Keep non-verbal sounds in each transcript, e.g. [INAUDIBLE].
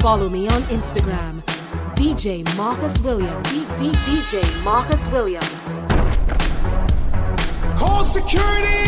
Follow me on Instagram, DJ Marcus Williams. DJ Marcus Williams. Call security!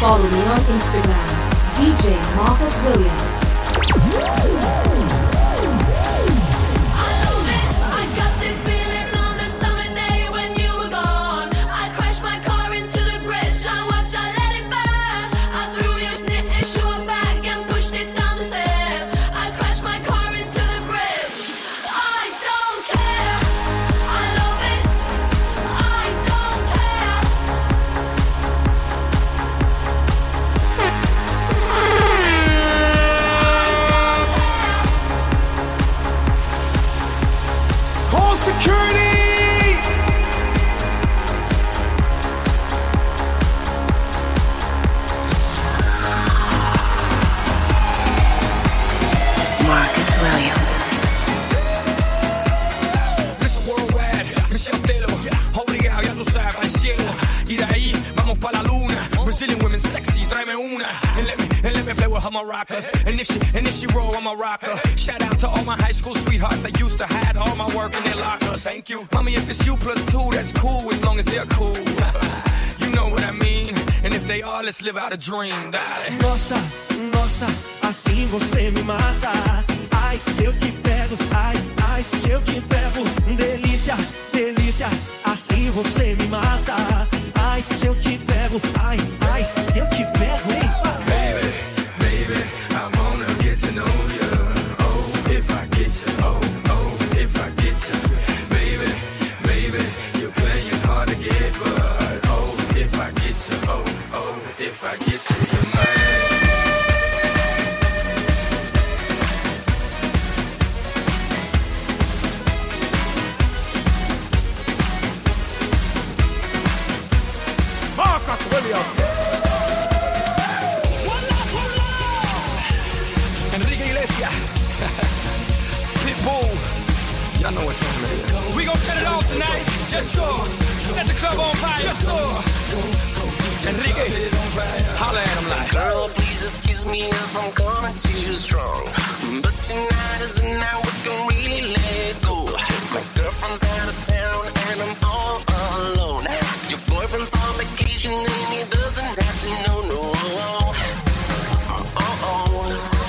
Follow me on Instagram, DJ Marcus Williams. Brazilian women sexy, tráeme una. And let me, and let me play with her maracas. And if she, and if she roll, I'm a rocker. Shout out to all my high school sweethearts that used to hide all my work in their lockers. Thank you. Mommy, if it's you plus two, that's cool as long as they're cool. [LAUGHS] you know what I mean. And if they are, let's live out a dream, darling. Nossa, nossa, assim você me mata. Ai, se eu te pego, ai, ai, se eu te pego. Delícia, delícia, assim você me mata. Ai, se eu te pego, ai, ai, se eu te pego, hein? Baby, baby, I wanna get to know you. Oh, if I get you, oh, oh, if I me if I'm coming too strong. But tonight is the night we can really let go. My girlfriend's out of town and I'm all alone. Your boyfriend's on vacation and he doesn't have to know, no. Oh, oh. oh.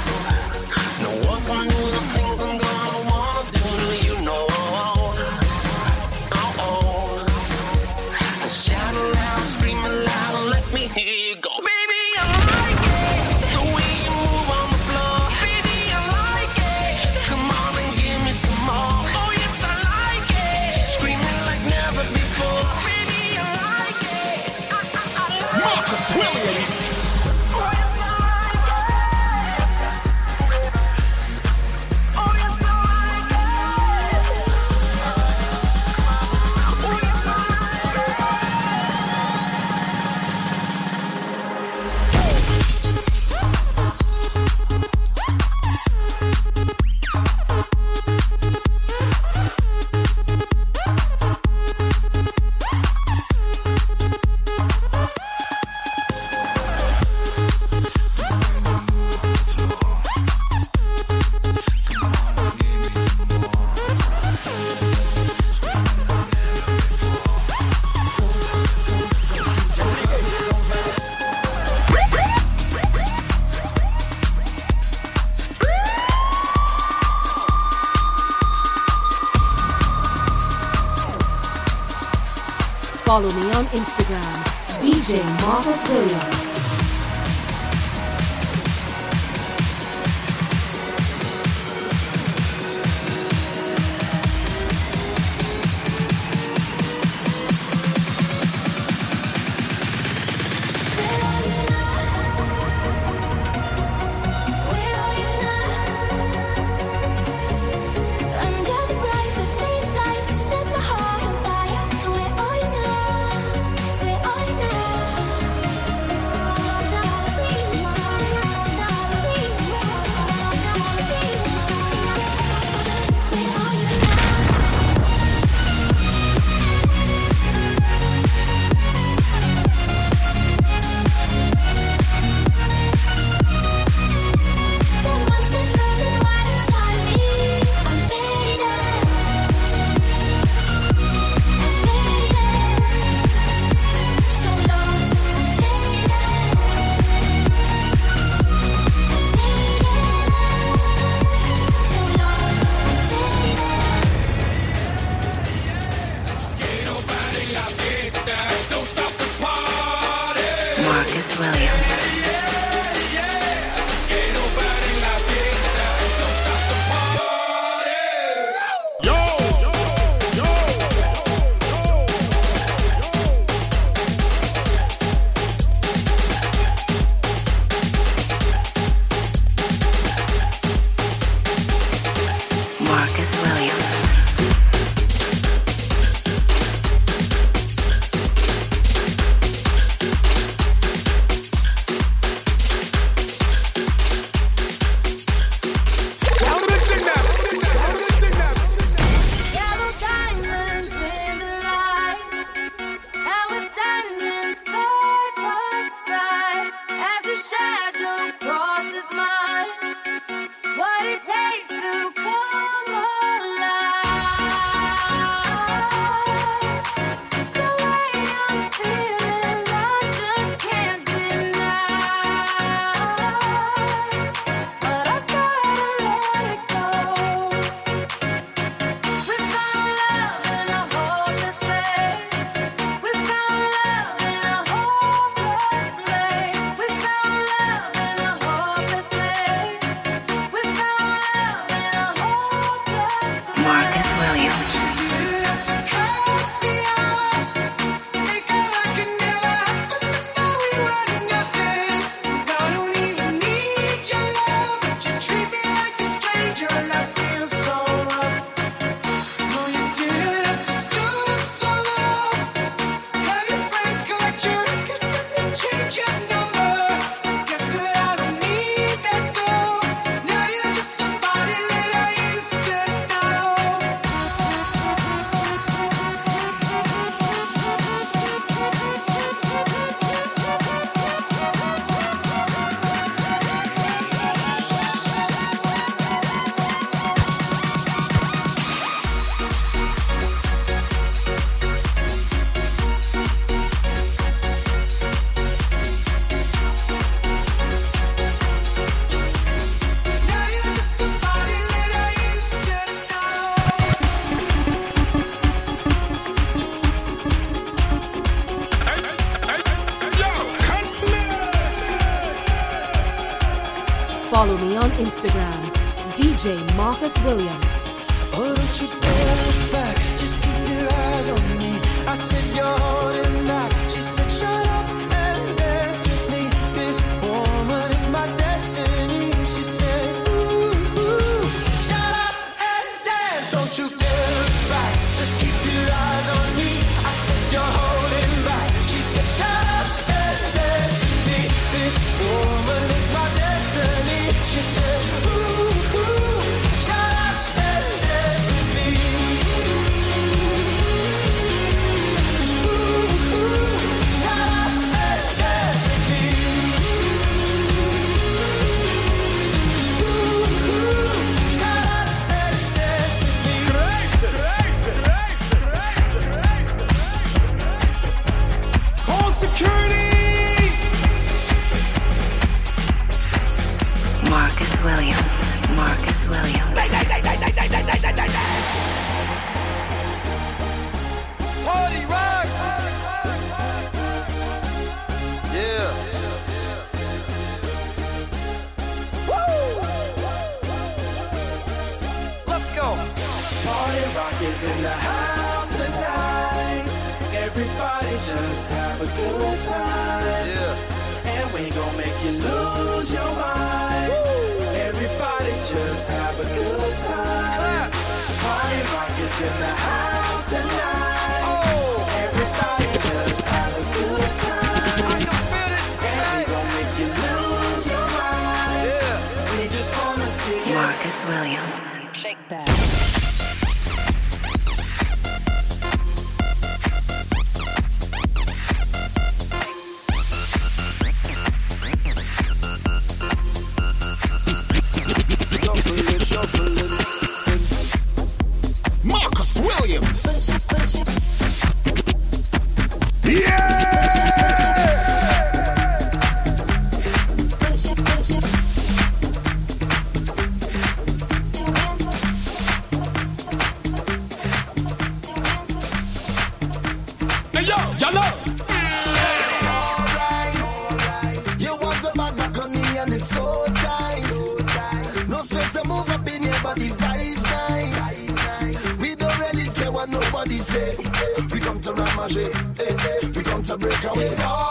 Follow me on Instagram, DJ Marcus Williams. Instagram, DJ Marcus Williams. and it's so tight. No space to move up in here, but the vibe's nice. We don't really care what nobody say. We come to ramage, eh, eh. we come to break away.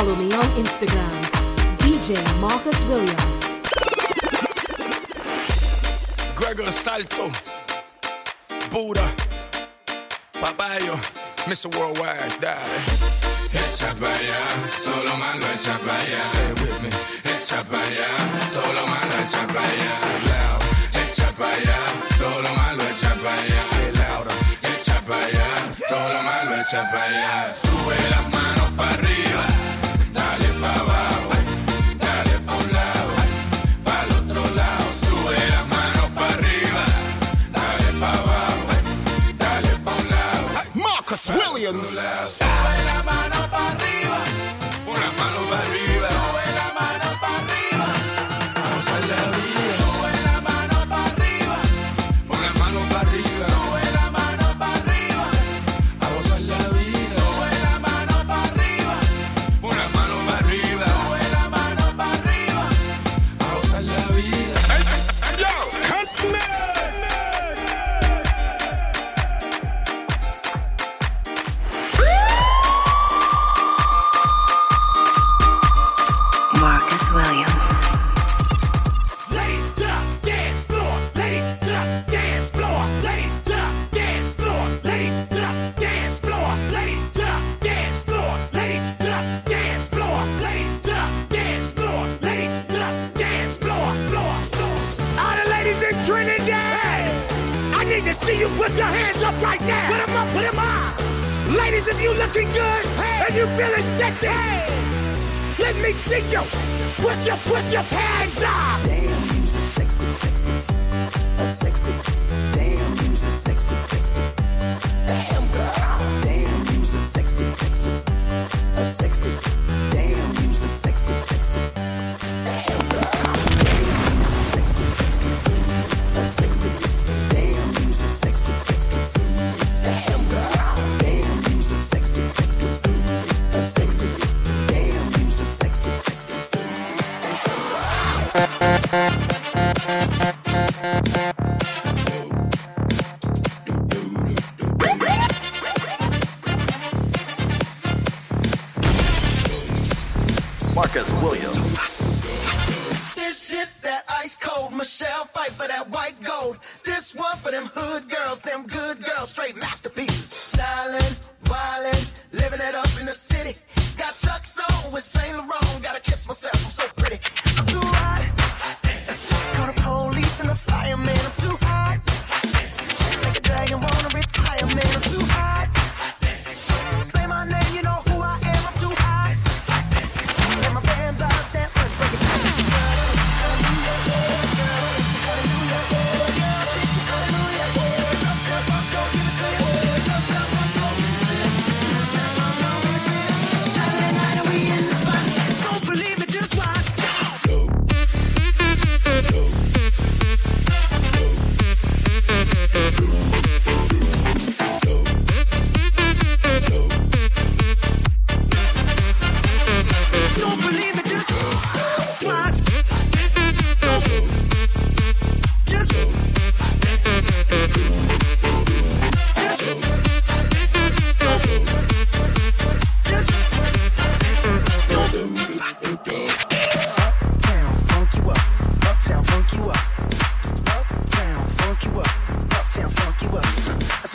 Follow me on Instagram, DJ Marcus Williams. Gregor Salto, Buddha, Papayo, Mr. Worldwide, Daddy. Echa para allá, todo lo malo echa para allá. Stay with me. Echa para allá, todo lo malo echa para allá. Say loud. Echa para allá, todo lo malo echa para allá. Say louder. Echa para allá, todo lo malo echa para allá. Sube las manos para arriba. Dale pour la week, by the trollow, sue la mano pa' arriba, dale pay, dale pa' la weau. Marcus Williams, sue la mano pa' arriba, on mano manu par. stop. Bye.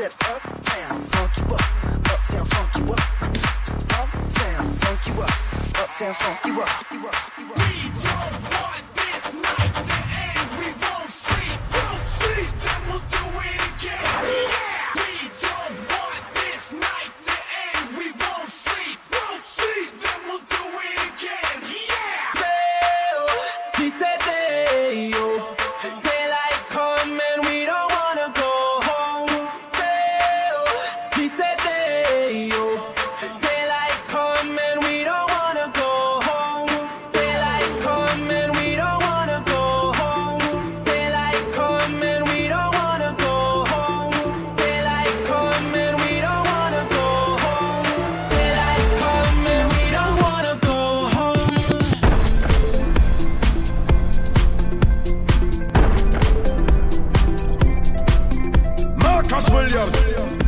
said uptown, funk you up, uptown, funk you up, uptown, funk you up, uptown, funk you up. Uptown, funk you up. Williams.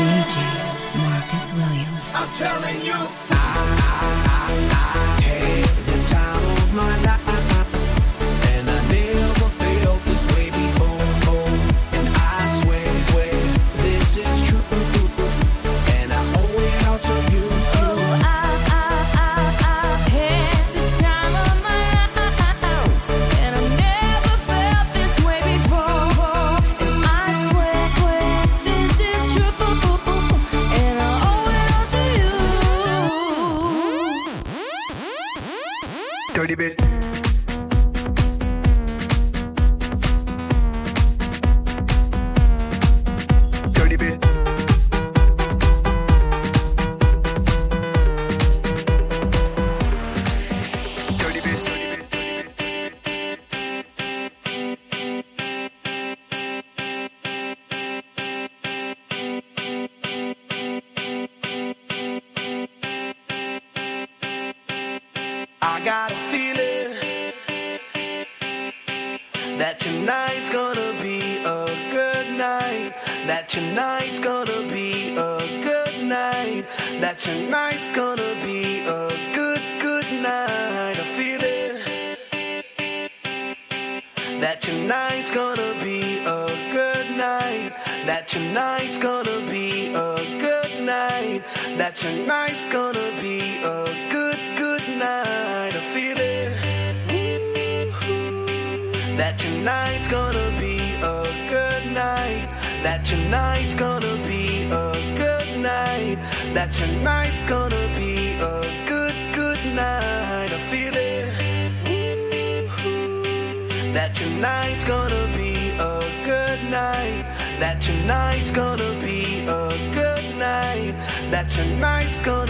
DJ Marcus Williams. I'm telling you, got it. Tonight's gonna be a good night. That tonight's gonna be a good, good night. A feeling that tonight's gonna be a good night. That tonight's gonna be a good night. That tonight's gonna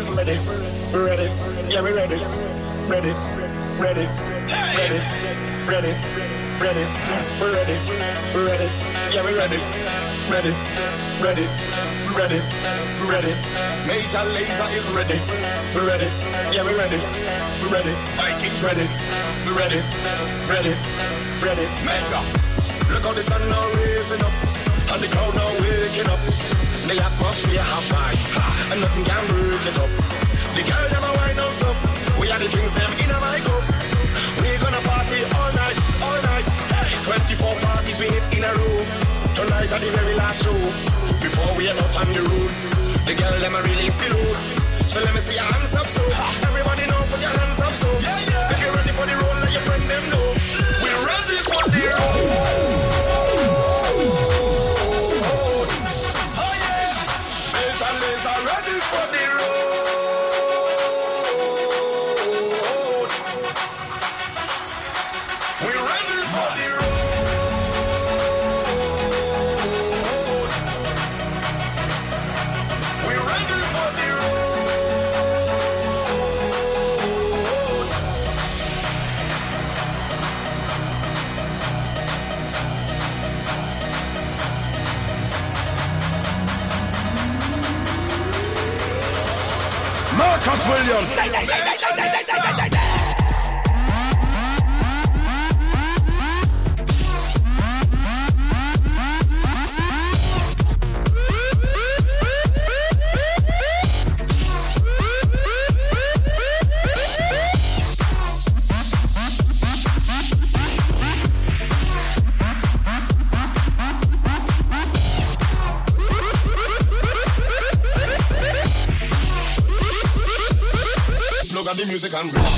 is ready, ready, yeah, we ready, ready, ready, ready, ready, ready, ready. we're ready, ready, yeah, we ready, ready, ready, ready, ready. Major Lazer is ready, ready, yeah, we ready, We ready. Vikings ready, We ready, ready, ready. Major. Look how the sun now raising up, and the crowd now waking up. The atmosphere have vibes, and nothing can break it up. The girl them a wine non stop. We are the drinks them in my cup. We gonna party all night, all night. Hey, 24 parties we hit in a row. Tonight at the very last show. Before we are out on the road, the girl them a release the load. So let me see your hands up, so everybody know put your hands up, so yeah, yeah. If you're ready for the roll, let your friend them know. For the road. Plug out